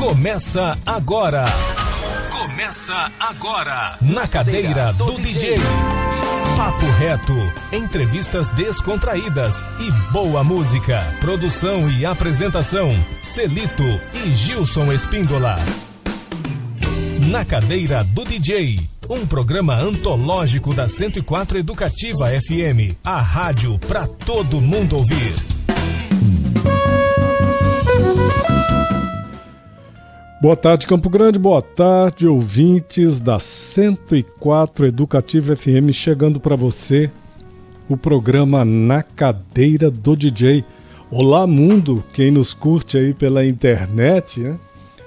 Começa agora. Começa agora. Na cadeira do DJ. Papo reto, entrevistas descontraídas e boa música. Produção e apresentação: Celito e Gilson Espíndola. Na cadeira do DJ. Um programa antológico da 104 Educativa FM. A rádio para todo mundo ouvir. Boa tarde, Campo Grande. Boa tarde, ouvintes da 104 Educativa FM, chegando para você o programa Na Cadeira do DJ. Olá, mundo, quem nos curte aí pela internet, né?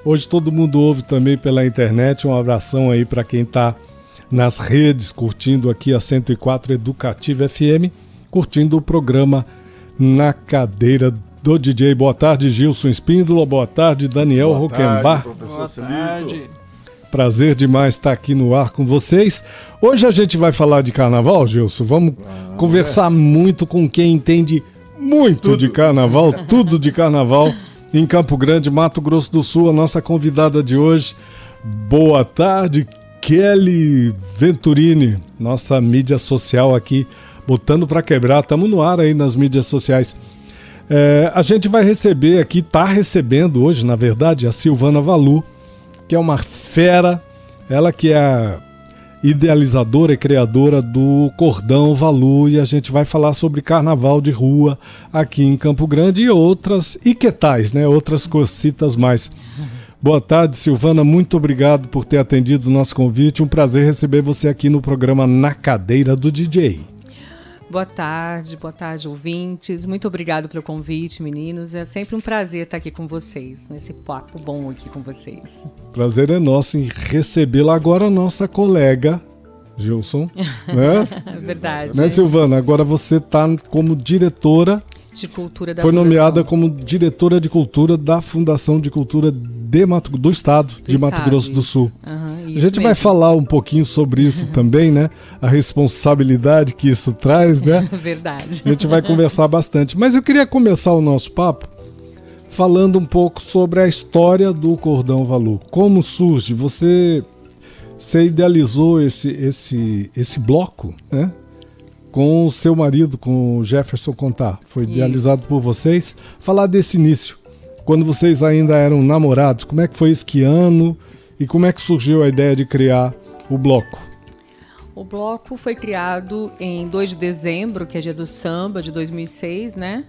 Hoje todo mundo ouve também pela internet. Um abração aí para quem está nas redes curtindo aqui a 104 Educativa FM, curtindo o programa Na Cadeira do do DJ. Boa tarde, Gilson Espíndola. Boa tarde, Daniel Roquembar. Boa tarde. Prazer demais estar aqui no ar com vocês. Hoje a gente vai falar de carnaval, Gilson. Vamos ah, conversar é. muito com quem entende muito tudo. de carnaval, tudo de carnaval, em Campo Grande, Mato Grosso do Sul. A nossa convidada de hoje. Boa tarde, Kelly Venturini, nossa mídia social aqui, botando para quebrar. Estamos no ar aí nas mídias sociais. É, a gente vai receber aqui, está recebendo hoje, na verdade, a Silvana Valu, que é uma fera, ela que é a idealizadora e criadora do Cordão Valu, e a gente vai falar sobre carnaval de rua aqui em Campo Grande e outras, e que tais, né? Outras cositas mais. Boa tarde, Silvana. Muito obrigado por ter atendido o nosso convite. Um prazer receber você aqui no programa Na Cadeira do DJ. Boa tarde, boa tarde, ouvintes. Muito obrigado pelo convite, meninos. É sempre um prazer estar aqui com vocês, nesse papo bom aqui com vocês. Prazer é nosso em recebê-la agora, nossa colega Gilson. né? Verdade. Né, Silvana? Agora você está como diretora de Cultura da Foi nomeada como diretora de cultura da Fundação de Cultura de Mato, do Estado do de Mato Grosso isso. do Sul. Uhum, a gente mesmo. vai falar um pouquinho sobre isso também, né? A responsabilidade que isso traz, né? Verdade. A gente vai conversar bastante. Mas eu queria começar o nosso papo falando um pouco sobre a história do Cordão Valu. Como surge? Você, você idealizou esse, esse, esse bloco, né? com o seu marido, com o Jefferson Contar. Foi Isso. idealizado por vocês. Falar desse início, quando vocês ainda eram namorados, como é que foi esse que ano e como é que surgiu a ideia de criar o bloco? O bloco foi criado em 2 de dezembro, que é dia do samba, de 2006, né?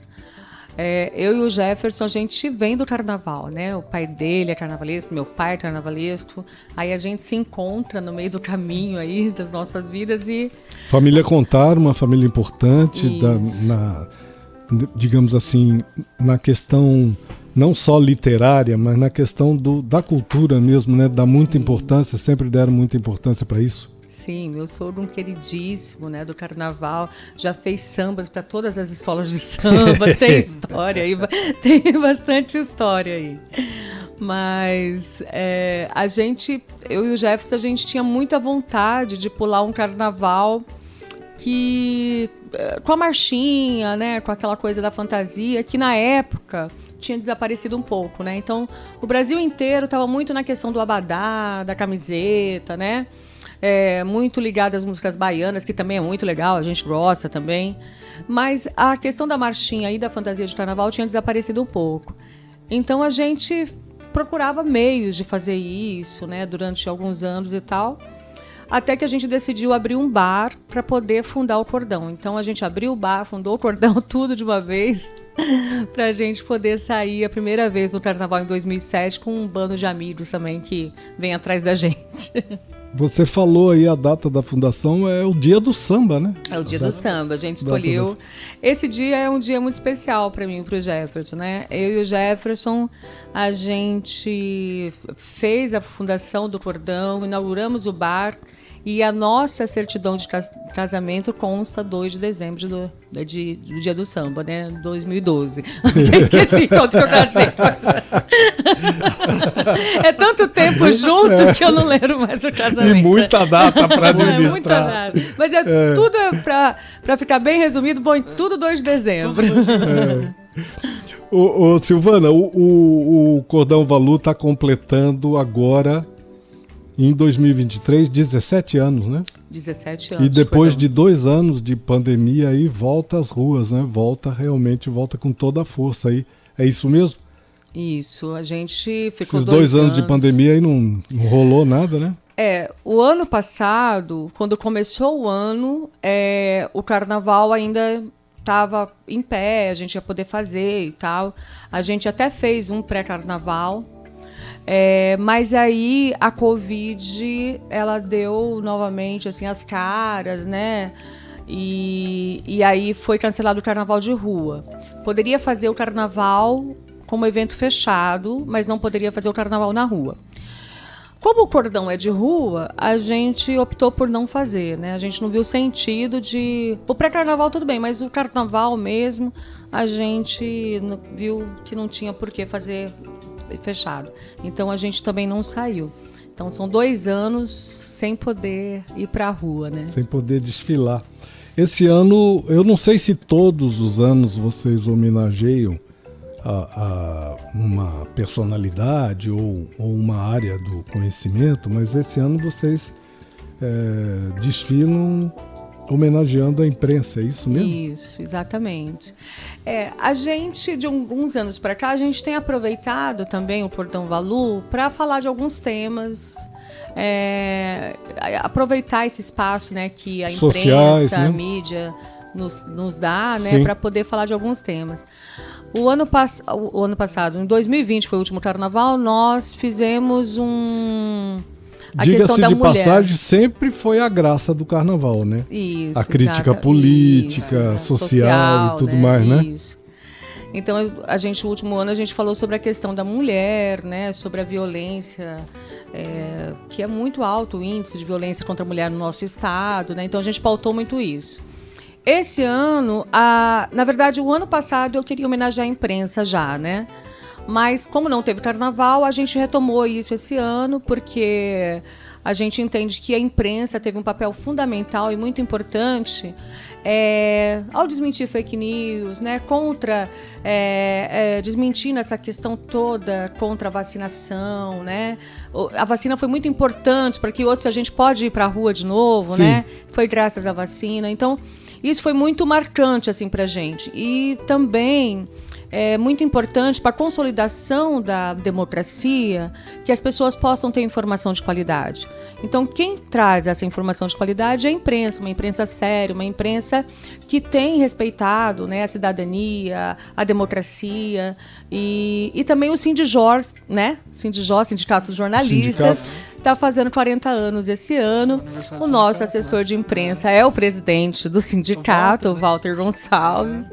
É, eu e o Jefferson, a gente vem do carnaval, né? O pai dele é carnavalesco, meu pai é carnavalesco. Aí a gente se encontra no meio do caminho aí das nossas vidas e. Família Contar, uma família importante, da, na, digamos assim, na questão não só literária, mas na questão do, da cultura mesmo, né? Dá muita Sim. importância, sempre deram muita importância para isso. Sim, meu sogro um queridíssimo, né, do carnaval, já fez sambas para todas as escolas de samba, tem história aí, tem bastante história aí. Mas é, a gente, eu e o Jefferson, a gente tinha muita vontade de pular um carnaval que é, com a marchinha, né, com aquela coisa da fantasia, que na época tinha desaparecido um pouco, né? Então, o Brasil inteiro estava muito na questão do abadá, da camiseta, né? é, muito ligada às músicas baianas, que também é muito legal, a gente gosta também. Mas a questão da marchinha e da fantasia de carnaval tinha desaparecido um pouco. Então a gente procurava meios de fazer isso, né, durante alguns anos e tal. Até que a gente decidiu abrir um bar para poder fundar o cordão. Então a gente abriu o bar, fundou o cordão, tudo de uma vez, para a gente poder sair a primeira vez no carnaval em 2007 com um bando de amigos também que vem atrás da gente. Você falou aí a data da fundação é o dia do samba, né? É o dia do samba. A gente escolheu. Esse dia é um dia muito especial para mim e para o Jefferson, né? Eu e o Jefferson, a gente fez a fundação do Cordão, inauguramos o bar e a nossa certidão de casamento consta 2 de dezembro do, de, do dia do samba, né? 2012. Até esqueci quanto que eu casei. é tanto tempo junto é. que eu não lembro mais o casamento. E muita data para administrar. É, muita data. Mas é, é. tudo é para ficar bem resumido, bom, tudo 2 de dezembro. É. Ô, ô, Silvana, o, o, o Cordão Valu está completando agora, em 2023, 17 anos, né? 17 anos. E depois de dois anos de pandemia aí, volta às ruas, né? Volta realmente, volta com toda a força aí. É isso mesmo? Isso, a gente ficou Esses dois, dois anos, anos de pandemia aí não, não rolou nada, né? É, o ano passado, quando começou o ano, é, o carnaval ainda estava em pé, a gente ia poder fazer e tal. A gente até fez um pré-carnaval, é, mas aí a Covid ela deu novamente assim as caras, né? E, e aí foi cancelado o carnaval de rua. Poderia fazer o carnaval como evento fechado, mas não poderia fazer o carnaval na rua. Como o cordão é de rua, a gente optou por não fazer, né? A gente não viu sentido de. O pré-carnaval tudo bem, mas o carnaval mesmo, a gente viu que não tinha por que fazer fechado. Então a gente também não saiu. Então são dois anos sem poder ir para a rua, né? Sem poder desfilar. Esse ano, eu não sei se todos os anos vocês homenageiam a, a uma personalidade ou, ou, uma área do conhecimento, mas esse ano vocês é, desfilam homenageando a imprensa, é isso mesmo? Isso, exatamente. É, a gente, de alguns anos para cá, a gente tem aproveitado também o Portão Valu para falar de alguns temas. É, aproveitar esse espaço né, que a imprensa, Sociais, né? a mídia nos, nos dá né, para poder falar de alguns temas. O ano, pass o ano passado, em 2020, foi o último carnaval, nós fizemos um. Diga-se de mulher. passagem, sempre foi a graça do carnaval, né? Isso. A crítica exata, política, isso, social, social, e tudo né? mais, né? Isso. Então, a gente, o último ano, a gente falou sobre a questão da mulher, né? Sobre a violência, é, que é muito alto o índice de violência contra a mulher no nosso estado, né? Então, a gente pautou muito isso. Esse ano, a, na verdade, o ano passado eu queria homenagear a imprensa já, né? Mas como não teve carnaval, a gente retomou isso esse ano, porque a gente entende que a imprensa teve um papel fundamental e muito importante é, ao desmentir fake news, né, contra é, é, desmentindo essa questão toda contra a vacinação, né? A vacina foi muito importante para que hoje a gente pode ir para a rua de novo, Sim. né? Foi graças à vacina. Então isso foi muito marcante assim para gente e também é muito importante para a consolidação da democracia que as pessoas possam ter informação de qualidade. Então, quem traz essa informação de qualidade é a imprensa, uma imprensa séria, uma imprensa que tem respeitado né, a cidadania, a democracia e, e também o Sindijor, né? Sindijor, Sindicato dos Jornalistas. Sindicato está fazendo 40 anos esse ano. O nosso assessor de imprensa é o presidente do sindicato, o Walter Gonçalves.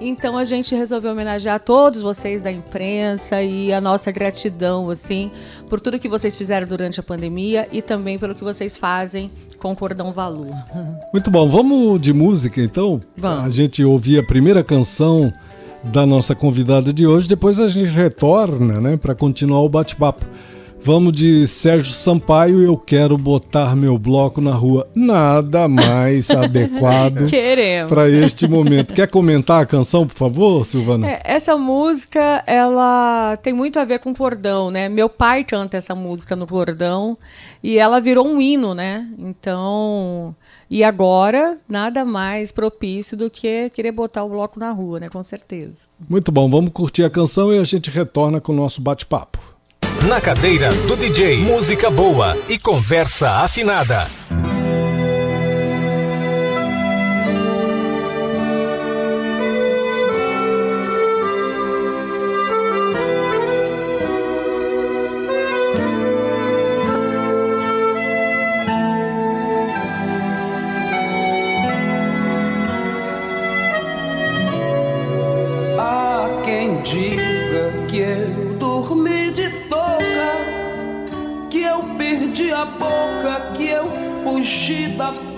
Então a gente resolveu homenagear todos vocês da imprensa e a nossa gratidão assim por tudo que vocês fizeram durante a pandemia e também pelo que vocês fazem com o Cordão Valu. Muito bom, vamos de música então? Vamos. A gente ouvir a primeira canção da nossa convidada de hoje, depois a gente retorna, né, para continuar o bate-papo. Vamos de Sérgio Sampaio, eu quero botar meu bloco na rua. Nada mais adequado para este momento. Quer comentar a canção, por favor, Silvana? É, essa música, ela tem muito a ver com cordão, né? Meu pai canta essa música no cordão e ela virou um hino, né? Então, e agora, nada mais propício do que querer botar o bloco na rua, né? Com certeza. Muito bom, vamos curtir a canção e a gente retorna com o nosso bate-papo. Na cadeira do DJ, música boa e conversa afinada.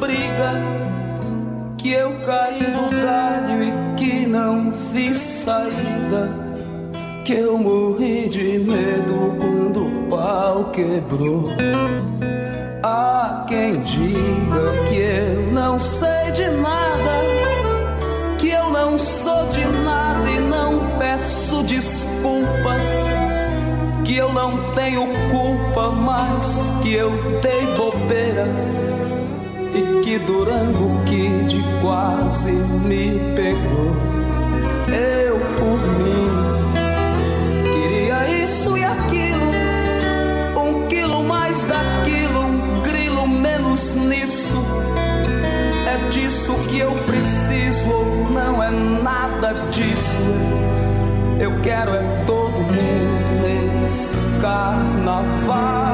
Briga que eu caí no galho e que não vi saída que eu morri de medo quando o pau quebrou. Há quem diga que eu não sei de nada que eu não sou de nada e não peço desculpas que eu não tenho culpa, mas que eu dei bobeira e que Durango Kid quase me pegou. Eu por mim queria isso e aquilo, um quilo mais daquilo, um grilo menos nisso. É disso que eu preciso ou não é nada disso. Eu quero é todo mundo nesse carnaval.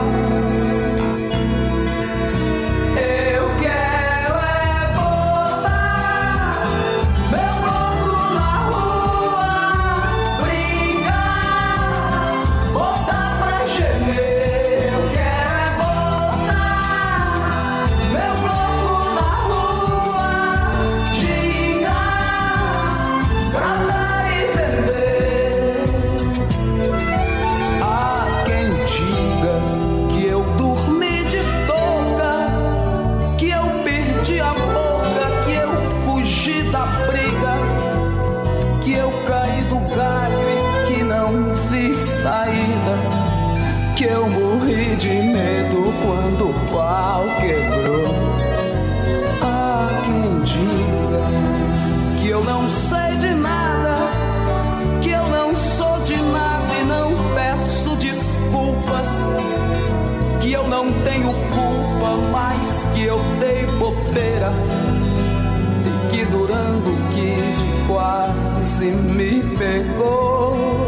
tango que quase me pegou.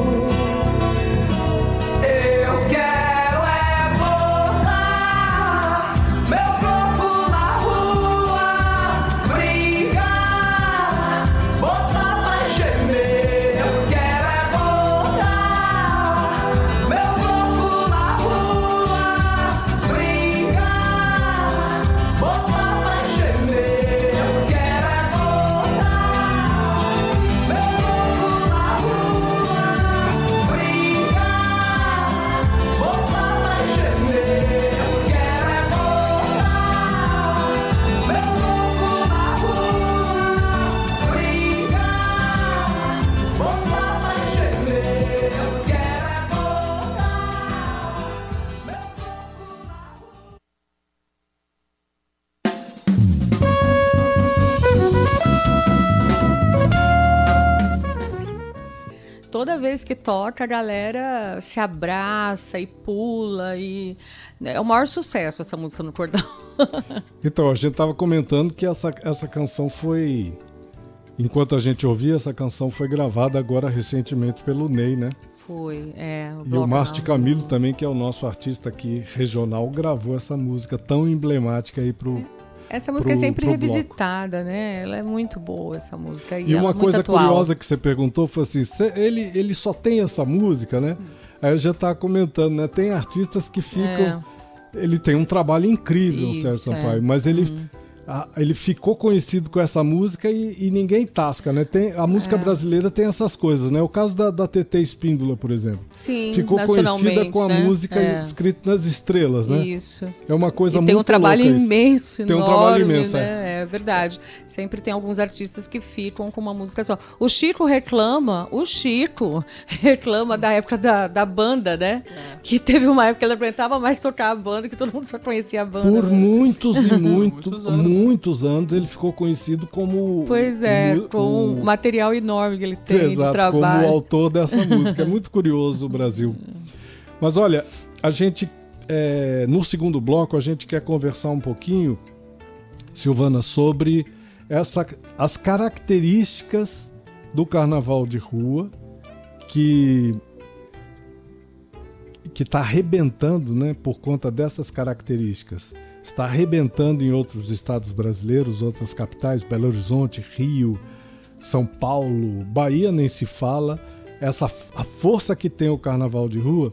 Vez que toca, a galera se abraça e pula. e É o maior sucesso essa música no cordão. então, a gente estava comentando que essa, essa canção foi. Enquanto a gente ouvia, essa canção foi gravada agora recentemente pelo Ney, né? Foi, é. O e o Márcio Camilo também, que é o nosso artista aqui regional, gravou essa música tão emblemática aí pro, essa música é pro, é sempre revisitada, bloco. né? Ela é muito boa, essa música. E, e uma é coisa curiosa que você perguntou foi assim: ele, ele só tem essa música, né? Hum. Aí eu já estava comentando, né? Tem artistas que ficam. É. Ele tem um trabalho incrível, Isso, Sérgio Sampaio, é. mas ele. Hum a, ele ficou conhecido com essa música e, e ninguém tasca, né? Tem, a música é. brasileira tem essas coisas, né? O caso da, da TT Espíndola, por exemplo. Sim, Ficou conhecida com a né? música é. escrita nas estrelas, né? Isso. É uma coisa e muito tem um trabalho imenso, Tem um trabalho imenso, né? é. é verdade. Sempre tem alguns artistas que ficam com uma música só. O Chico reclama, o Chico reclama da época da, da banda, né? É. Que teve uma época que ele aguentava mais tocar a banda, que todo mundo só conhecia a banda. Por né? muitos e muitos, muitos muitos anos ele ficou conhecido como. Pois é, o, com o, um material enorme que ele tem exato, de trabalho. Como o autor dessa música. É muito curioso o Brasil. Mas olha, a gente. É, no segundo bloco, a gente quer conversar um pouquinho, Silvana, sobre essa, as características do carnaval de rua que que está arrebentando né, por conta dessas características está arrebentando em outros estados brasileiros, outras capitais, Belo Horizonte, Rio, São Paulo, Bahia nem se fala, essa a força que tem o carnaval de rua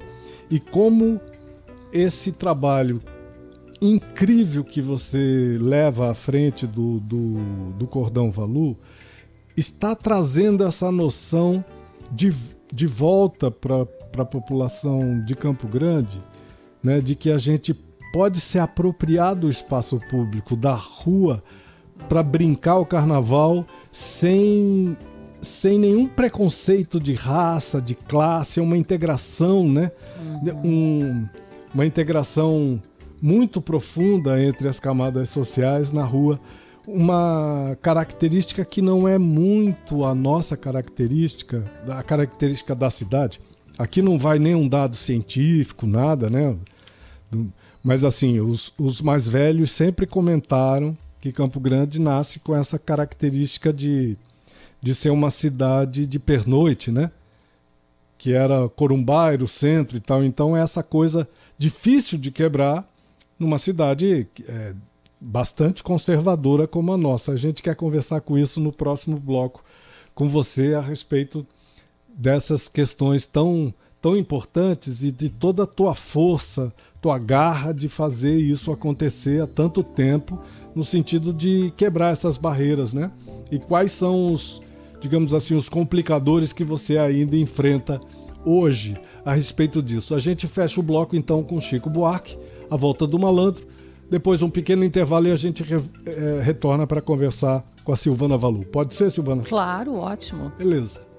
e como esse trabalho incrível que você leva à frente do, do, do Cordão Valu está trazendo essa noção de, de volta para a população de Campo Grande, né, de que a gente pode se apropriar do espaço público, da rua, para brincar o carnaval sem sem nenhum preconceito de raça, de classe, é uma integração, né? Uhum. Um, uma integração muito profunda entre as camadas sociais na rua. Uma característica que não é muito a nossa característica, a característica da cidade. Aqui não vai nenhum dado científico, nada, né? Mas assim, os, os mais velhos sempre comentaram que Campo Grande nasce com essa característica de, de ser uma cidade de pernoite, né? Que era Corumbá, o centro e tal. Então é essa coisa difícil de quebrar numa cidade é, bastante conservadora como a nossa. A gente quer conversar com isso no próximo bloco com você a respeito dessas questões tão, tão importantes e de toda a tua força, tua garra de fazer isso acontecer há tanto tempo, no sentido de quebrar essas barreiras, né? E quais são os, digamos assim, os complicadores que você ainda enfrenta hoje a respeito disso. A gente fecha o bloco então com Chico Buarque, a volta do malandro. Depois um pequeno intervalo e a gente re, é, retorna para conversar com a Silvana Valu. Pode ser, Silvana? Claro, ótimo. Beleza.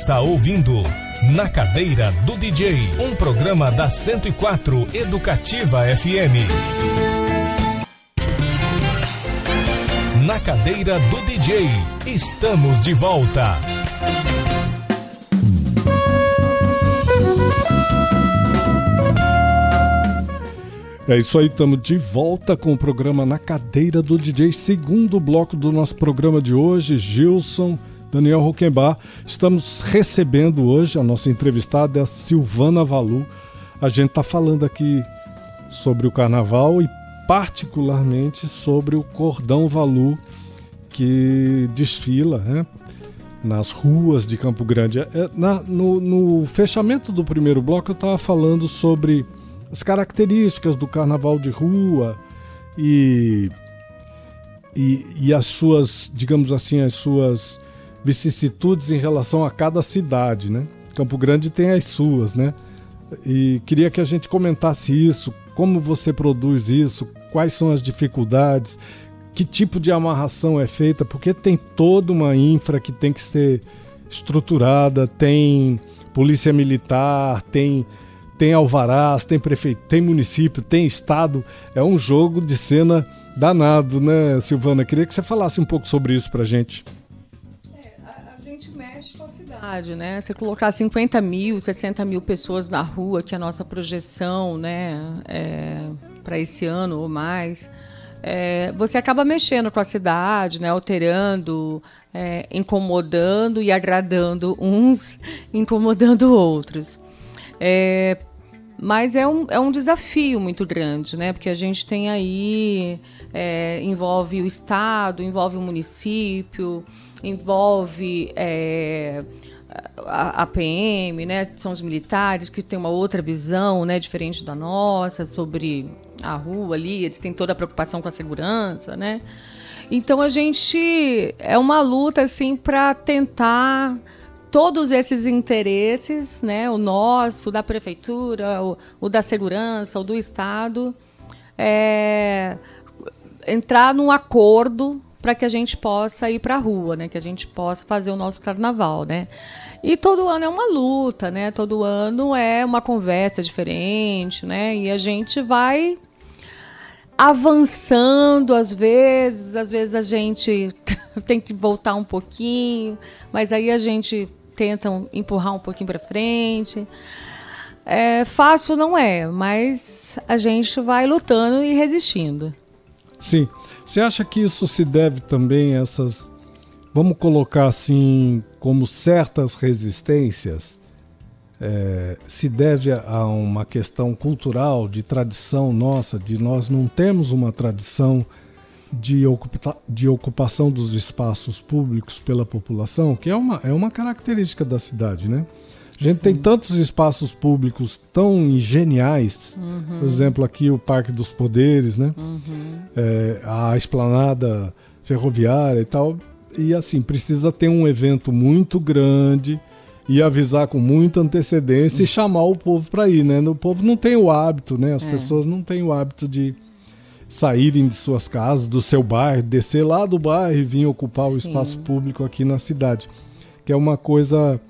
Está ouvindo Na Cadeira do DJ, um programa da 104 Educativa FM. Na Cadeira do DJ, estamos de volta. É isso aí, estamos de volta com o programa Na Cadeira do DJ, segundo bloco do nosso programa de hoje. Gilson Daniel Roquembar. Estamos recebendo hoje a nossa entrevistada, é a Silvana Valu. A gente está falando aqui sobre o carnaval e, particularmente, sobre o cordão Valu que desfila né, nas ruas de Campo Grande. É, na, no, no fechamento do primeiro bloco, eu estava falando sobre as características do carnaval de rua e, e, e as suas, digamos assim, as suas vicissitudes em relação a cada cidade, né? Campo Grande tem as suas, né? E queria que a gente comentasse isso, como você produz isso, quais são as dificuldades, que tipo de amarração é feita, porque tem toda uma infra que tem que ser estruturada, tem polícia militar, tem tem alvarás, tem prefeito, tem município, tem estado. É um jogo de cena danado, né, Silvana? Queria que você falasse um pouco sobre isso pra gente. Gente mexe com a cidade, né? Você colocar 50 mil, 60 mil pessoas na rua, que é a nossa projeção, né, é, para esse ano ou mais. É, você acaba mexendo com a cidade, né, alterando, é, incomodando e agradando uns, incomodando outros. É, mas é um, é um desafio muito grande, né? Porque a gente tem aí, é, envolve o Estado, envolve o município, envolve é, a, a, PM, né? São os militares que têm uma outra visão, né? Diferente da nossa, sobre a rua ali, eles têm toda a preocupação com a segurança, né? Então a gente é uma luta assim para tentar todos esses interesses, né, o nosso, da prefeitura, o, o da segurança, o do Estado, é, entrar num acordo para que a gente possa ir para a rua, né, que a gente possa fazer o nosso carnaval, né. E todo ano é uma luta, né? Todo ano é uma conversa diferente, né? E a gente vai avançando às vezes, às vezes a gente tem que voltar um pouquinho, mas aí a gente tentam empurrar um pouquinho para frente. É, fácil não é, mas a gente vai lutando e resistindo. Sim. Você acha que isso se deve também a essas, vamos colocar assim, como certas resistências? É, se deve a uma questão cultural, de tradição nossa, de nós não temos uma tradição de, ocupa de ocupação dos espaços públicos pela população, que é uma, é uma característica da cidade, né? A gente Sim. tem tantos espaços públicos tão geniais, uhum. por exemplo, aqui o Parque dos Poderes, né? Uhum. É, a esplanada ferroviária e tal. E assim, precisa ter um evento muito grande e avisar com muita antecedência uhum. e chamar o povo para ir, né? O povo não tem o hábito, né? As é. pessoas não têm o hábito de, saírem de suas casas, do seu bairro, descer lá do bairro e vir ocupar Sim. o espaço público aqui na cidade. Que é uma coisa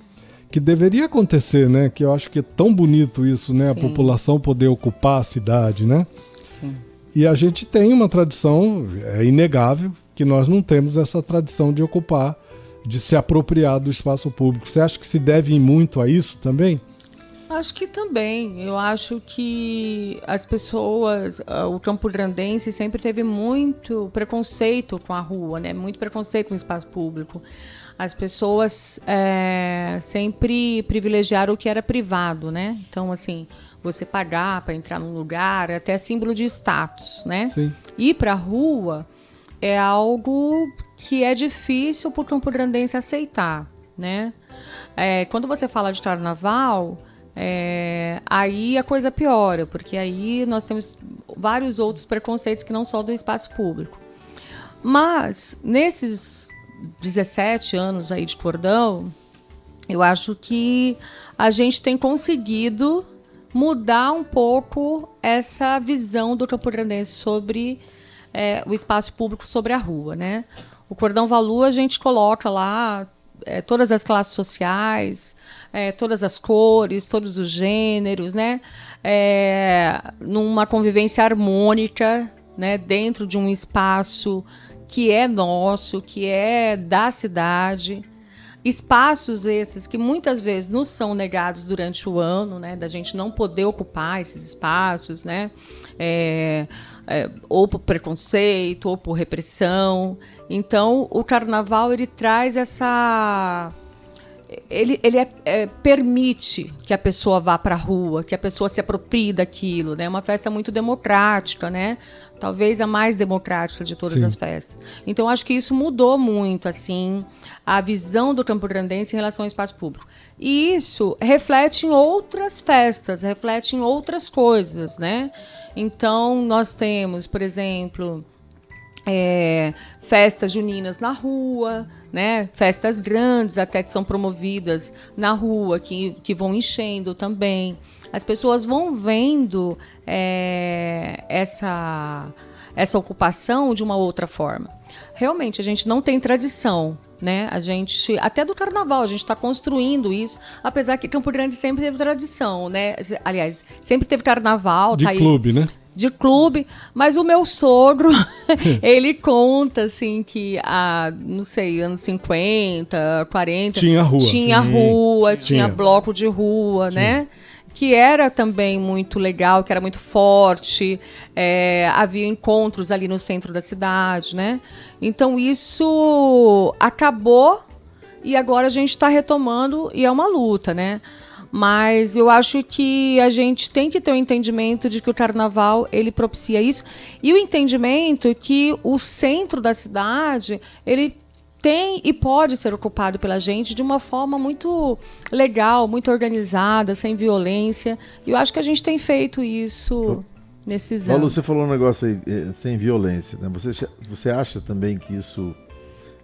que deveria acontecer, né? Que eu acho que é tão bonito isso, né? Sim. A população poder ocupar a cidade, né? Sim. E a gente tem uma tradição, é inegável, que nós não temos essa tradição de ocupar, de se apropriar do espaço público. Você acha que se deve muito a isso também? Acho que também. Eu acho que as pessoas, ah, o campo grandense sempre teve muito preconceito com a rua, né? Muito preconceito com o espaço público. As pessoas é, sempre privilegiaram o que era privado, né? Então, assim, você pagar para entrar num lugar é até símbolo de status, né? Sim. Ir para a rua é algo que é difícil para o campo grandense aceitar, né? É, quando você fala de carnaval é, aí a coisa piora, porque aí nós temos vários outros preconceitos que não são do espaço público. Mas nesses 17 anos aí de cordão, eu acho que a gente tem conseguido mudar um pouco essa visão do Campo Grandense sobre é, o espaço público sobre a rua, né? O cordão Valu a gente coloca lá é, todas as classes sociais, é, todas as cores, todos os gêneros, né? É, numa convivência harmônica, né? Dentro de um espaço que é nosso, que é da cidade. Espaços esses que muitas vezes nos são negados durante o ano, né? Da gente não poder ocupar esses espaços, né? É, é, ou por preconceito, ou por repressão. Então, o carnaval ele traz essa ele, ele é, é, permite que a pessoa vá para a rua, que a pessoa se aproprie daquilo, né? É uma festa muito democrática, né? Talvez a mais democrática de todas Sim. as festas. Então acho que isso mudou muito, assim, a visão do Campo Grandense em relação ao espaço público. E isso reflete em outras festas, reflete em outras coisas, né? Então nós temos, por exemplo, é, festas juninas na rua, né? Festas grandes até que são promovidas na rua, que, que vão enchendo também. As pessoas vão vendo é, essa, essa ocupação de uma outra forma. Realmente, a gente não tem tradição né? A gente, até do carnaval, a gente está construindo isso, apesar que Campo Grande sempre teve tradição, né? Aliás, sempre teve carnaval. De tá clube, aí, né? de clube, mas o meu sogro, ele conta assim que a, não sei, anos 50, 40, tinha rua, tinha sim. rua, tinha. tinha bloco de rua, tinha. né? Que era também muito legal, que era muito forte, é, havia encontros ali no centro da cidade, né? Então isso acabou e agora a gente está retomando e é uma luta, né? Mas eu acho que a gente tem que ter o um entendimento de que o carnaval ele propicia isso e o entendimento que o centro da cidade ele tem e pode ser ocupado pela gente de uma forma muito legal, muito organizada, sem violência. E eu acho que a gente tem feito isso nesses Paulo, anos. você falou um negócio aí, eh, sem violência. Né? Você, você acha também que isso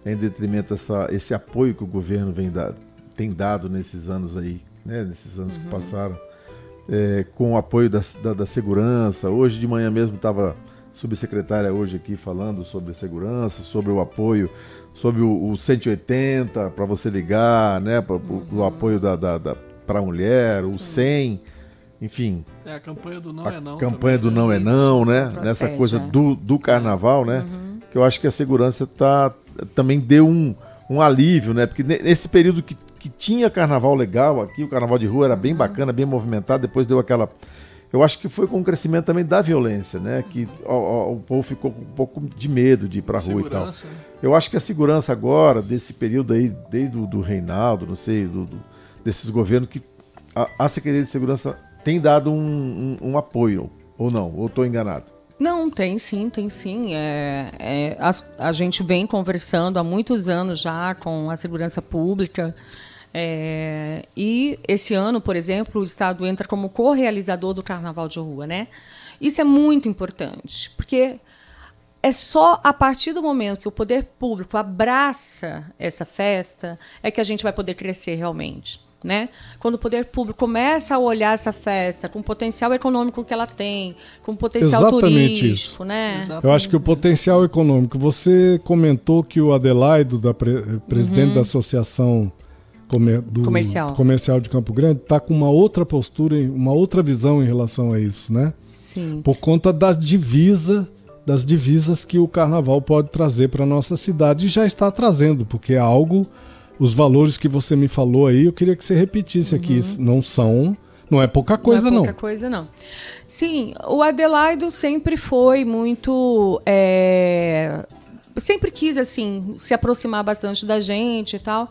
é em detrimento dessa, esse apoio que o governo vem da, tem dado nesses anos aí né, nesses anos uhum. que passaram, é, com o apoio da, da, da, segurança. Hoje de manhã mesmo estava subsecretária hoje aqui falando sobre segurança, sobre o apoio, sobre o, o 180 para você ligar, né, pra, uhum. o, apoio da, da, da para a mulher, Sim. o 100, enfim. É, a campanha do não é não. campanha também, do não é não, né? Nessa coisa do, do carnaval, né? Uhum. Que eu acho que a segurança tá, também deu um, um alívio, né? Porque nesse período que que tinha carnaval legal aqui, o carnaval de rua era bem uhum. bacana, bem movimentado, depois deu aquela. Eu acho que foi com o crescimento também da violência, né? Que ó, ó, o povo ficou com um pouco de medo de ir pra rua segurança. e tal. Né? Eu acho que a segurança agora, desse período aí, desde o do Reinaldo, não sei, do, do desses governos, que a, a, Secretaria de Segurança tem dado um, um, um apoio, ou não? Ou estou enganado? Não, tem sim, tem sim. É, é, a, a gente vem conversando há muitos anos já com a segurança pública. É, e esse ano, por exemplo, o Estado entra como co-realizador do Carnaval de Rua. Né? Isso é muito importante, porque é só a partir do momento que o poder público abraça essa festa é que a gente vai poder crescer realmente. Né? Quando o poder público começa a olhar essa festa com o potencial econômico que ela tem, com o potencial Exatamente turístico, isso. né? Exatamente. Eu acho que o potencial econômico. Você comentou que o Adelaido, da pre presidente uhum. da associação comer, do comercial. comercial de Campo Grande está com uma outra postura, uma outra visão em relação a isso, né? Sim. Por conta das divisas, das divisas que o carnaval pode trazer para nossa cidade e já está trazendo, porque é algo, os valores que você me falou aí, eu queria que você repetisse uhum. aqui, não são não é pouca coisa, não. É pouca não. coisa, não. Sim, o Adelaido sempre foi muito. É... Sempre quis, assim, se aproximar bastante da gente e tal.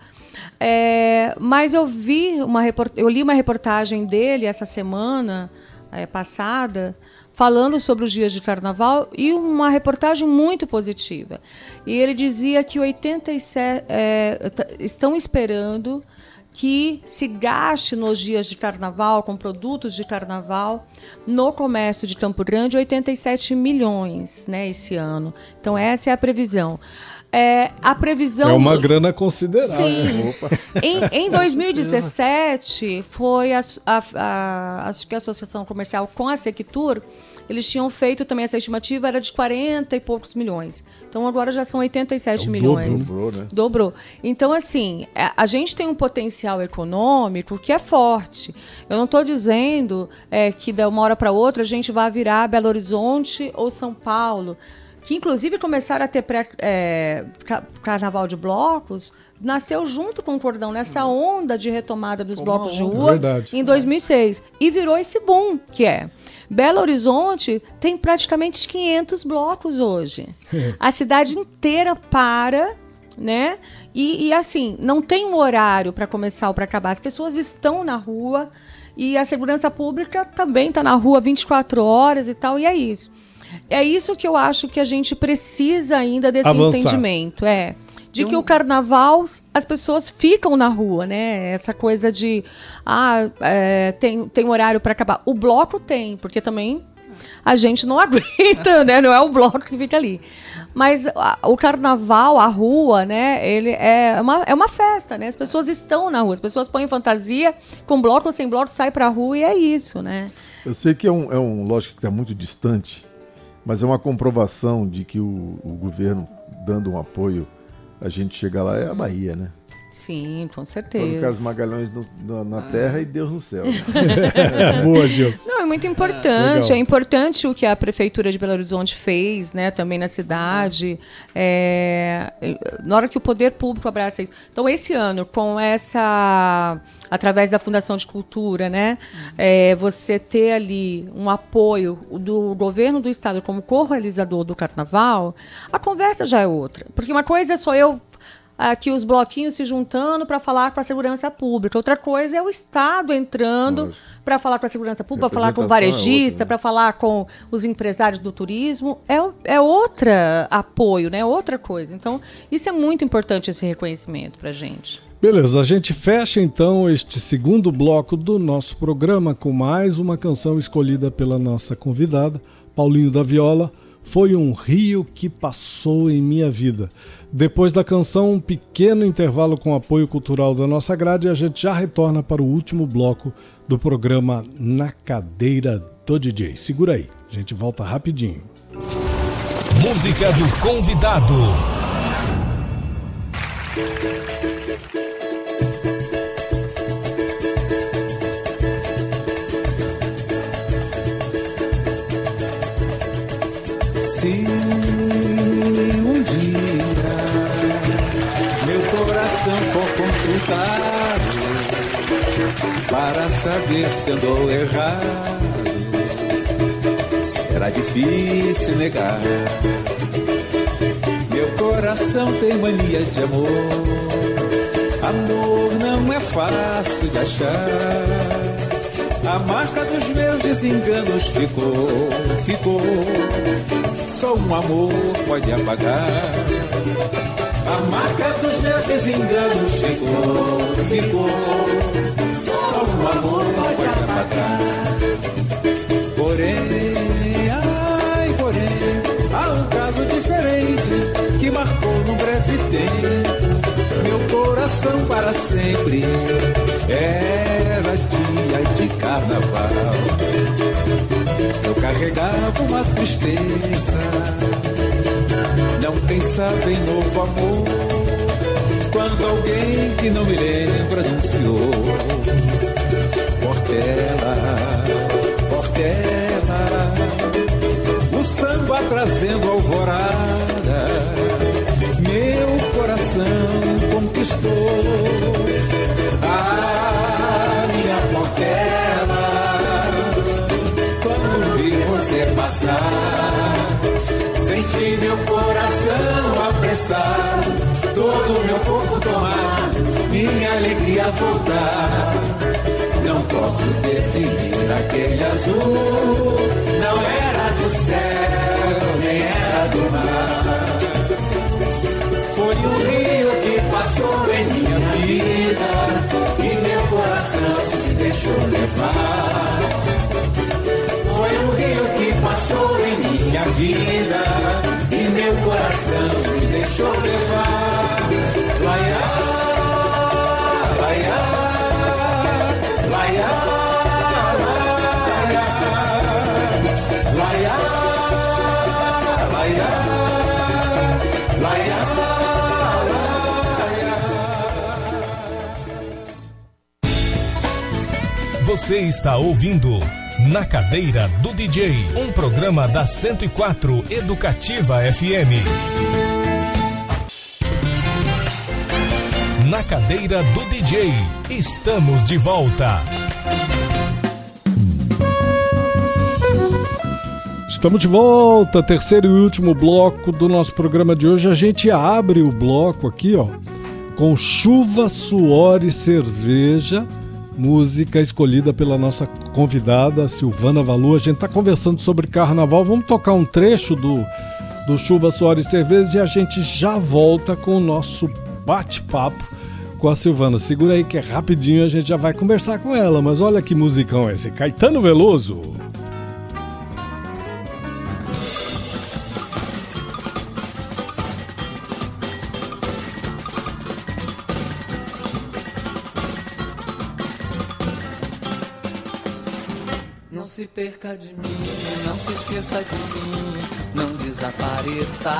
É, mas eu vi uma eu li uma reportagem dele essa semana é, passada falando sobre os dias de carnaval e uma reportagem muito positiva. E ele dizia que 87 é, estão esperando que se gaste nos dias de carnaval, com produtos de carnaval, no comércio de Campo Grande, 87 milhões né, esse ano. Então, essa é a previsão. É, a previsão. É uma grana considerável. Sim. Em, em 2017, foi a, a, a, acho que a Associação Comercial com a Sectur, eles tinham feito também essa estimativa, era de 40 e poucos milhões. Então agora já são 87 é milhões. Dobrou, né? Dobrou. Então, assim, é, a gente tem um potencial econômico que é forte. Eu não estou dizendo é, que de uma hora para outra a gente vai virar Belo Horizonte ou São Paulo que inclusive começaram a ter pré, é, carnaval de blocos, nasceu junto com o cordão, nessa onda de retomada dos Como blocos de rua Verdade. em 2006. E virou esse boom que é. Belo Horizonte tem praticamente 500 blocos hoje. a cidade inteira para né? E, e, assim, não tem um horário para começar ou para acabar. As pessoas estão na rua e a segurança pública também está na rua 24 horas e tal, e é isso. É isso que eu acho que a gente precisa ainda desse Avançar. entendimento. É. De que o carnaval, as pessoas ficam na rua, né? Essa coisa de. Ah, é, tem, tem horário para acabar. O bloco tem, porque também a gente não aguenta, né? Não é o bloco que fica ali. Mas a, o carnaval, a rua, né? Ele é uma, é uma festa, né? As pessoas estão na rua, as pessoas põem fantasia, com bloco ou sem bloco, sai pra rua e é isso, né? Eu sei que é um, é um lógico que está muito distante, mas é uma comprovação de que o, o governo dando um apoio, a gente chega lá é a Bahia, né? Sim, com certeza. Carlos Magalhães no, na, terra e Deus no céu. Boa, Gil. Não, é muito importante. É, é importante o que a Prefeitura de Belo Horizonte fez, né, também na cidade. É, na hora que o poder público abraça isso. Então, esse ano, com essa. Através da Fundação de Cultura, né? É, você ter ali um apoio do governo do estado como co-realizador do carnaval, a conversa já é outra. Porque uma coisa é só eu aqui os bloquinhos se juntando para falar com a segurança pública. Outra coisa é o Estado entrando para falar com a segurança pública, para falar com o varejista, é né? para falar com os empresários do turismo. É, é outra apoio, né? outra coisa. Então, isso é muito importante, esse reconhecimento para a gente. Beleza, a gente fecha então este segundo bloco do nosso programa com mais uma canção escolhida pela nossa convidada, Paulinho da Viola. Foi um rio que passou em minha vida. Depois da canção, um pequeno intervalo com apoio cultural da nossa grade e a gente já retorna para o último bloco do programa Na Cadeira do DJ. Segura aí, a gente volta rapidinho. Música do convidado. Para saber se andou errado. Será difícil negar. Meu coração tem mania de amor. Amor não é fácil de achar. A marca dos meus desenganos ficou, ficou. Só um amor pode apagar. A marca dos meus desenganos ficou, ficou o amor pode apagar. Porém, ai, porém, há um caso diferente que marcou num breve tempo meu coração para sempre. Era dia de carnaval. Eu carregava uma tristeza, não pensava em novo amor. Quando alguém que não me lembra anunciou Portela, Portela, o samba trazendo alvorada, meu coração conquistou. Ah, minha Portela, quando vi você passar, todo meu corpo tomar, minha alegria voltar não posso definir aquele azul. Não era do céu, nem era do mar. Foi um rio que passou em minha vida e meu coração se deixou levar. Foi um rio que passou em minha vida Você está ouvindo Na Cadeira do DJ, um programa da 104 Educativa FM. Na Cadeira do DJ, estamos de volta. Estamos de volta, terceiro e último bloco do nosso programa de hoje. A gente abre o bloco aqui, ó, com chuva, suor e cerveja música escolhida pela nossa convidada Silvana Valu. A gente está conversando sobre carnaval. Vamos tocar um trecho do, do Chuva Cerveja e a gente já volta com o nosso bate-papo com a Silvana. Segura aí que é rapidinho a gente já vai conversar com ela. Mas olha que musicão é esse, Caetano Veloso. Se perca de mim, não se esqueça de mim, não desapareça.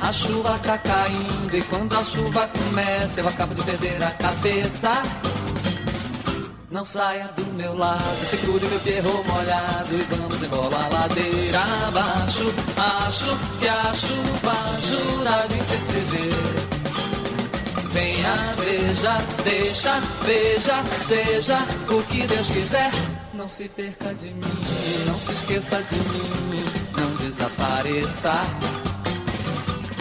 A chuva tá caindo e quando a chuva começa eu acabo de perder a cabeça. Não saia do meu lado, segure meu perro molhado e vamos embora a ladeira abaixo. Acho que a chuva ajuda a gente se ver. Venha, veja, deixa, veja, seja o que Deus quiser. Não se perca de mim, não se esqueça de mim, não desapareça.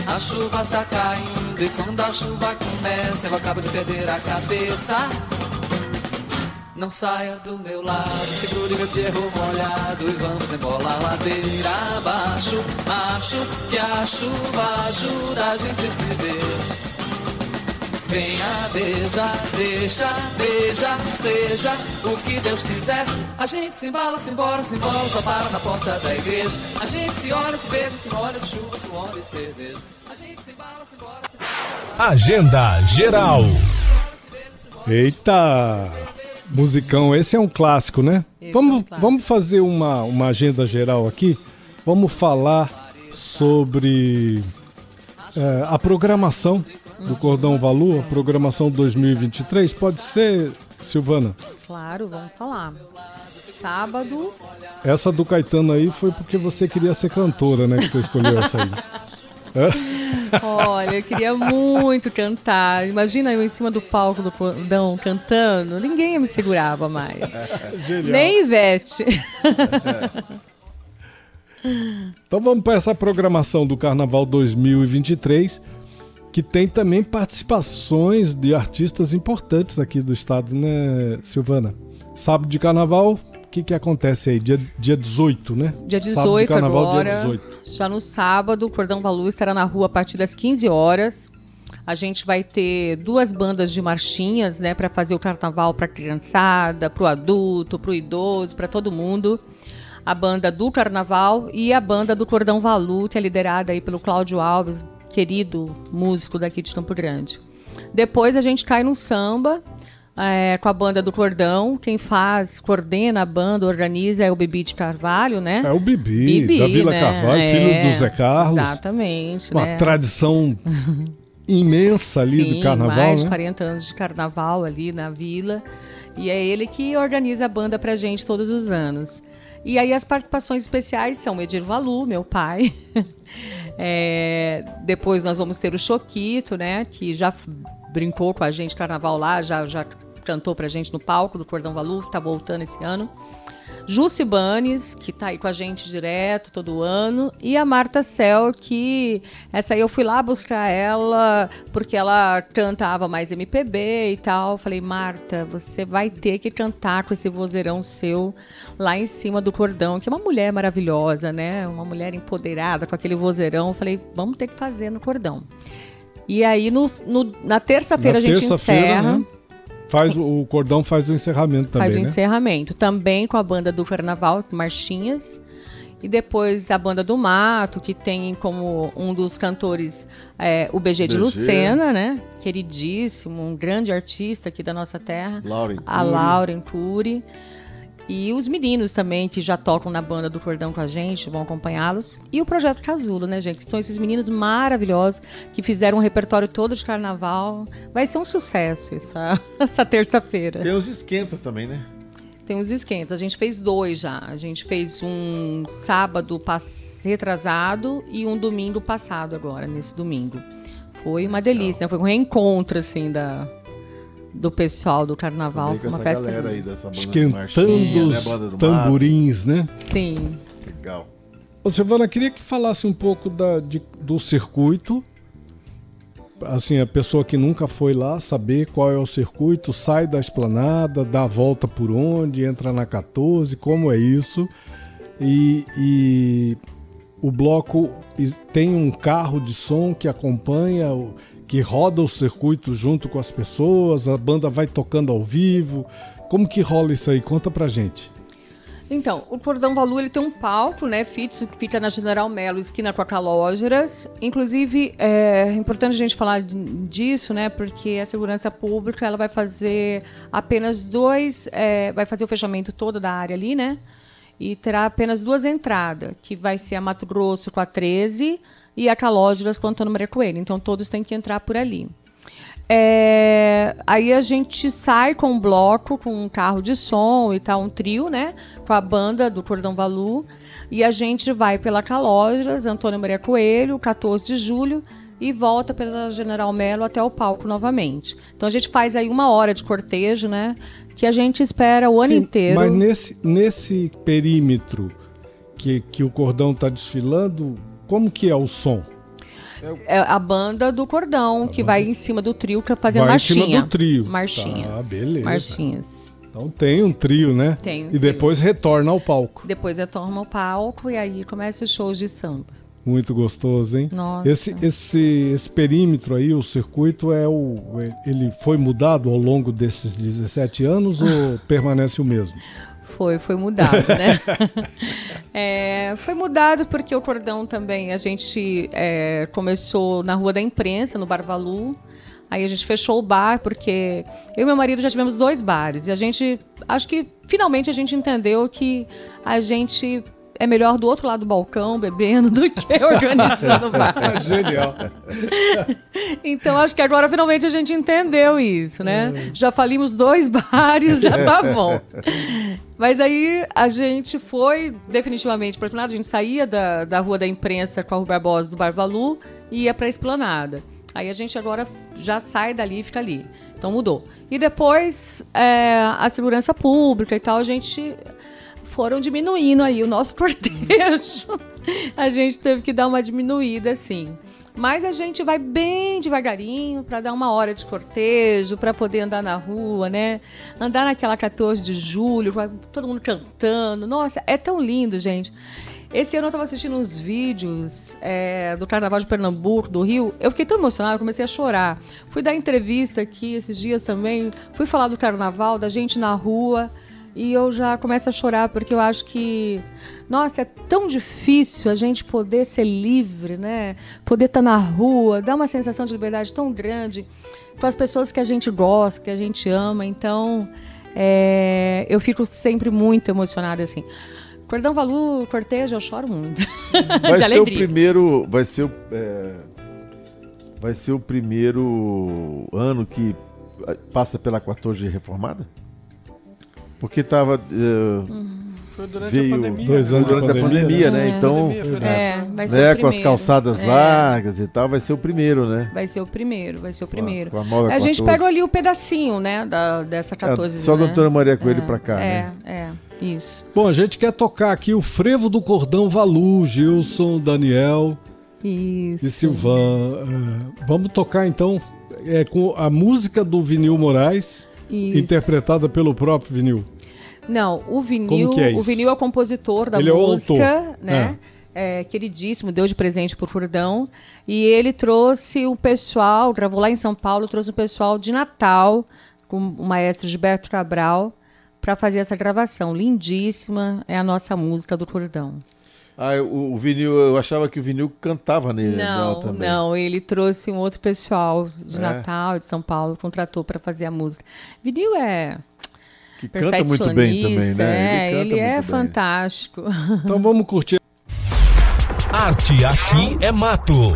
A chuva tá caindo e quando a chuva começa eu acabo de perder a cabeça. Não saia do meu lado, segure meu perro molhado e vamos embora a ladeira abaixo. Acho que a chuva ajuda a gente se ver. Venha, veja, deixa, beija, seja o que Deus quiser. A gente se embala, se embora, se embora, só para na porta da igreja. A gente se olha, se beija, se molha de chuva, suor e cerveja. A gente se embala, se embora, se embora. Agenda Geral. Eita! Musicão, esse é um clássico, né? Esse vamos, é um clássico. vamos fazer uma, uma agenda geral aqui. Vamos falar sobre é, a programação do Cordão Valu, a programação 2023. Pode ser, Silvana? Claro, vamos falar. Sábado. Essa do Caetano aí foi porque você queria ser cantora, né? Que você escolheu essa aí. Olha, eu queria muito cantar. Imagina eu em cima do palco do cordão cantando. Ninguém me segurava mais. Genial. Nem Ivete. então vamos para essa programação do Carnaval 2023 que tem também participações de artistas importantes aqui do estado, né, Silvana? Sábado de carnaval, o que, que acontece aí? Dia, dia 18, né? Dia 18 carnaval, agora. Dia 18. Já no sábado, o Cordão Valu estará na rua a partir das 15 horas. A gente vai ter duas bandas de marchinhas, né, para fazer o carnaval para criançada, para o adulto, para o idoso, para todo mundo. A banda do Carnaval e a banda do Cordão Valu, que é liderada aí pelo Cláudio Alves, querido músico daqui de Campo Grande. Depois a gente cai no samba, é, com a banda do Cordão. Quem faz, coordena a banda, organiza é o Bibi de Carvalho, né? É o Bibi, Bibi da Vila né? Carvalho, é, filho do Zé Carlos. Exatamente. Uma né? tradição imensa ali Sim, do carnaval. Mais de né? 40 anos de carnaval ali na vila. E é ele que organiza a banda pra gente todos os anos. E aí as participações especiais são o Edir Valu, meu pai. É, depois nós vamos ter o Choquito, né? Que já brincou com a gente carnaval lá, já, já cantou pra gente no palco do Cordão Valu, tá voltando esse ano. Jussi Banes, que tá aí com a gente direto todo ano, e a Marta Cel, que essa aí eu fui lá buscar ela porque ela cantava mais MPB e tal. Falei, Marta, você vai ter que cantar com esse vozeirão seu lá em cima do cordão, que é uma mulher maravilhosa, né? Uma mulher empoderada com aquele vozeirão. Falei, vamos ter que fazer no cordão. E aí, no, no na terça-feira a gente encerra. Né? Faz o cordão faz o encerramento também. Faz o né? encerramento. Também com a banda do Carnaval, Marchinhas. E depois a banda do Mato, que tem como um dos cantores é, o BG de BG. Lucena, né? Queridíssimo, um grande artista aqui da nossa terra. Lauren a Lauren Cury. E os meninos também que já tocam na banda do Cordão com a gente, vão acompanhá-los. E o Projeto Casulo, né, gente? Que são esses meninos maravilhosos que fizeram um repertório todo de carnaval. Vai ser um sucesso essa, essa terça-feira. Tem os esquenta também, né? Tem os esquentas. A gente fez dois já. A gente fez um sábado retrasado e um domingo passado agora, nesse domingo. Foi uma delícia, né? Foi um reencontro, assim, da, do pessoal do carnaval. Foi uma festa. Aí dessa banda Esquentando os né? tamborins, né? Sim. Legal. Ô, Silvana, queria que falasse um pouco da, de, do circuito. Assim, a pessoa que nunca foi lá, saber qual é o circuito, sai da esplanada, dá a volta por onde, entra na 14, como é isso. E, e o bloco tem um carro de som que acompanha o que roda o circuito junto com as pessoas, a banda vai tocando ao vivo. Como que rola isso aí? Conta pra gente. Então, o Cordão Valu ele tem um palco, né, fixo, que fica na General Melo, esquina com a Calógeras. Inclusive, é importante a gente falar disso, né, porque a segurança pública ela vai fazer apenas dois, é, vai fazer o fechamento todo da área ali, né, e terá apenas duas entradas, que vai ser a Mato Grosso com a 13 e a Calógeras com Antônio Maria Coelho. Então, todos têm que entrar por ali. É, aí a gente sai com um bloco, com um carro de som e tal, um trio, né? Com a banda do Cordão Valu. E a gente vai pela Calógeras, Antônio Maria Coelho, 14 de julho, e volta pela General Melo até o palco novamente. Então a gente faz aí uma hora de cortejo, né? Que a gente espera o ano Sim, inteiro. Mas nesse, nesse perímetro que, que o cordão está desfilando, como que é o som? É a banda do cordão, que vai em cima do trio para fazer vai marchinha. Em cima do trio. Marchinhas. Ah, beleza. Marchinhas. Então tem um trio, né? Tem. Um e trio. depois retorna ao palco. Depois retorna ao palco e aí começa os shows de samba. Muito gostoso, hein? Nossa. Esse, esse, esse perímetro aí, o circuito, é o, ele foi mudado ao longo desses 17 anos ou permanece o mesmo? Foi, foi mudado, né? é, foi mudado porque o cordão também, a gente é, começou na Rua da Imprensa, no Barvalu. Aí a gente fechou o bar, porque eu e meu marido já tivemos dois bares. E a gente, acho que finalmente a gente entendeu que a gente é melhor do outro lado do balcão, bebendo, do que organizando o bar. Genial. então, acho que agora finalmente a gente entendeu isso, né? É. Já falimos dois bares, já tá bom. Mas aí a gente foi definitivamente para Esplanada. A gente saía da, da Rua da Imprensa com a Rua Barbosa do Barvalu e ia para a Esplanada. Aí a gente agora já sai dali e fica ali. Então mudou. E depois é, a segurança pública e tal, a gente foram diminuindo aí o nosso cortejo. a gente teve que dar uma diminuída, assim. Mas a gente vai bem devagarinho para dar uma hora de cortejo, para poder andar na rua, né? Andar naquela 14 de julho, todo mundo cantando. Nossa, é tão lindo, gente. Esse ano eu estava assistindo uns vídeos é, do Carnaval de Pernambuco, do Rio. Eu fiquei tão emocionada, comecei a chorar. Fui dar entrevista aqui esses dias também. Fui falar do Carnaval, da gente na rua e eu já começo a chorar porque eu acho que, nossa, é tão difícil a gente poder ser livre, né? Poder estar tá na rua, dá uma sensação de liberdade tão grande para as pessoas que a gente gosta, que a gente ama. Então, é, eu fico sempre muito emocionada assim. Cordão Valu, cortejo, eu choro muito. Vai ser o primeiro, vai ser o, é, vai ser o primeiro ano que eh, passa pela 14 reformada? Porque estava. Uh, uhum. Foi durante veio a pandemia. Dois anos durante a pandemia, né? Então, é, vai ser né, com as calçadas é. largas e tal, vai ser o primeiro, né? Vai ser o primeiro, vai ser o primeiro. Com a, com a, a gente pegou ali o pedacinho, né, da, dessa 14. É, só né? a doutora Maria Coelho é, para cá, é, né? É, isso. Bom, a gente quer tocar aqui o frevo do cordão Valu, Gilson, Daniel isso. e Silvan. Uh, vamos tocar então é, com a música do Vinil Moraes. Isso. Interpretada pelo próprio vinil. Não, o vinil, é o vinil é o compositor da ele música, é o autor. né? É. é. queridíssimo, deu de presente pro Furdão. E ele trouxe o pessoal, gravou lá em São Paulo, trouxe o pessoal de Natal, com o maestro Gilberto Cabral, para fazer essa gravação. Lindíssima, é a nossa música do Furdão. Ah, o, o, vinil, eu achava que o vinil cantava nele não, também. Não, ele trouxe um outro pessoal de é. Natal, de São Paulo, contratou para fazer a música. Vinil é que canta muito bem também, né? É, ele, ele é bem. fantástico. Então vamos curtir. Arte aqui é mato.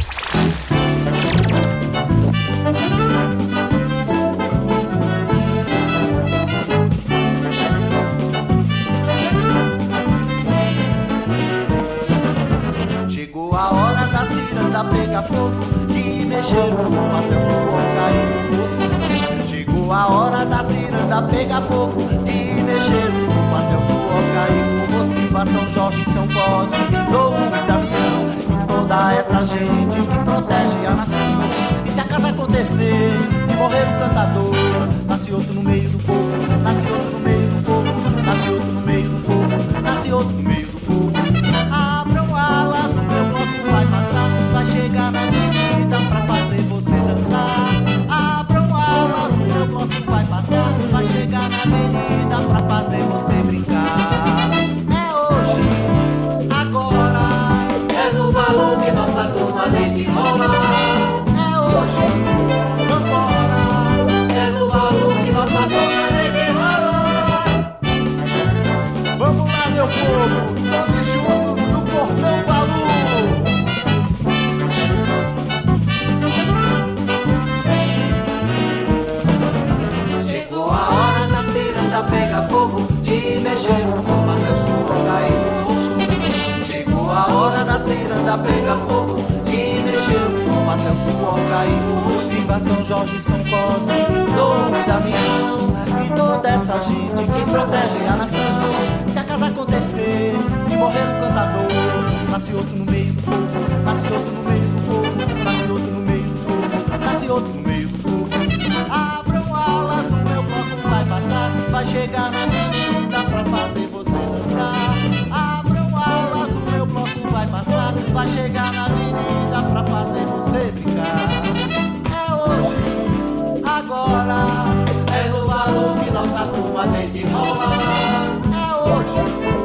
Pega fogo De mexer o o suor cair no rosto Chegou a hora da ciranda pega fogo De mexer o o suor cair no rosto Viva São Jorge e São Cosme, Dom e Damião E toda essa gente que protege a nação. E se a casa acontecer de morrer o cantador Nasce outro no meio do povo, nasce outro no meio do povo Nasce outro no meio do povo, nasce outro no meio do povo chegar na avenida pra fazer você dançar. Abram alas, o meu bloco vai passar. Vai chegar na avenida pra fazer você pega fogo e mexeu até o cair no rosto. Viva São Jorge, São Cosme, Dom Damião e toda essa gente que protege a nação. Se a casa acontecer de morrer um cantador, nasce outro no meio do povo, nasce outro no meio do povo, nasce outro no meio do povo, nasce outro no meio do povo. Abram alas, o meu bloco vai passar, vai chegar avenida pra fazer chegar na avenida pra fazer você brincar. É hoje, agora, é no valor que nossa turma tem de rolar. É hoje,